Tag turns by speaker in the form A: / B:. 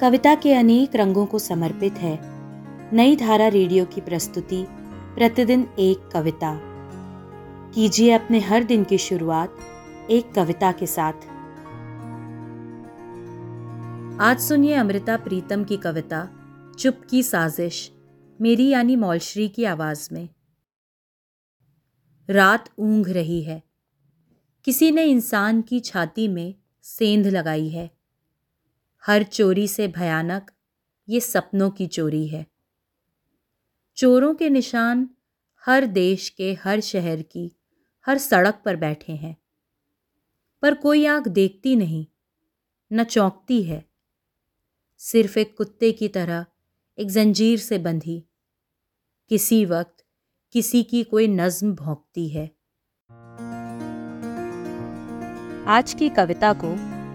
A: कविता के अनेक रंगों को समर्पित है। नई धारा रेडियो की प्रस्तुति, प्रतिदिन एक कविता। कीजिए अपने हर दिन की शुरुआत एक कविता के साथ। आज सुनिए अमृता प्रीतम की कविता, चुप की साजिश, मेरी यानी मौलश्री की आवाज़ में। रात ऊंघ रही है। किसी ने इंसान की छाती में सेंध लगाई है। हर चोरी से भयानक, ये सपनों की चोरी है। चोरों के निशान हर देश के हर शहर की, हर सड़क पर बैठे हैं। पर कोई आँख देखती नहीं, न चौंकती है। सिर्फ़ एक कुत्ते की तरह, एक जंजीर से बंधी। किसी वक्त किसी की कोई नज्म भोंकती है। आज की कविता को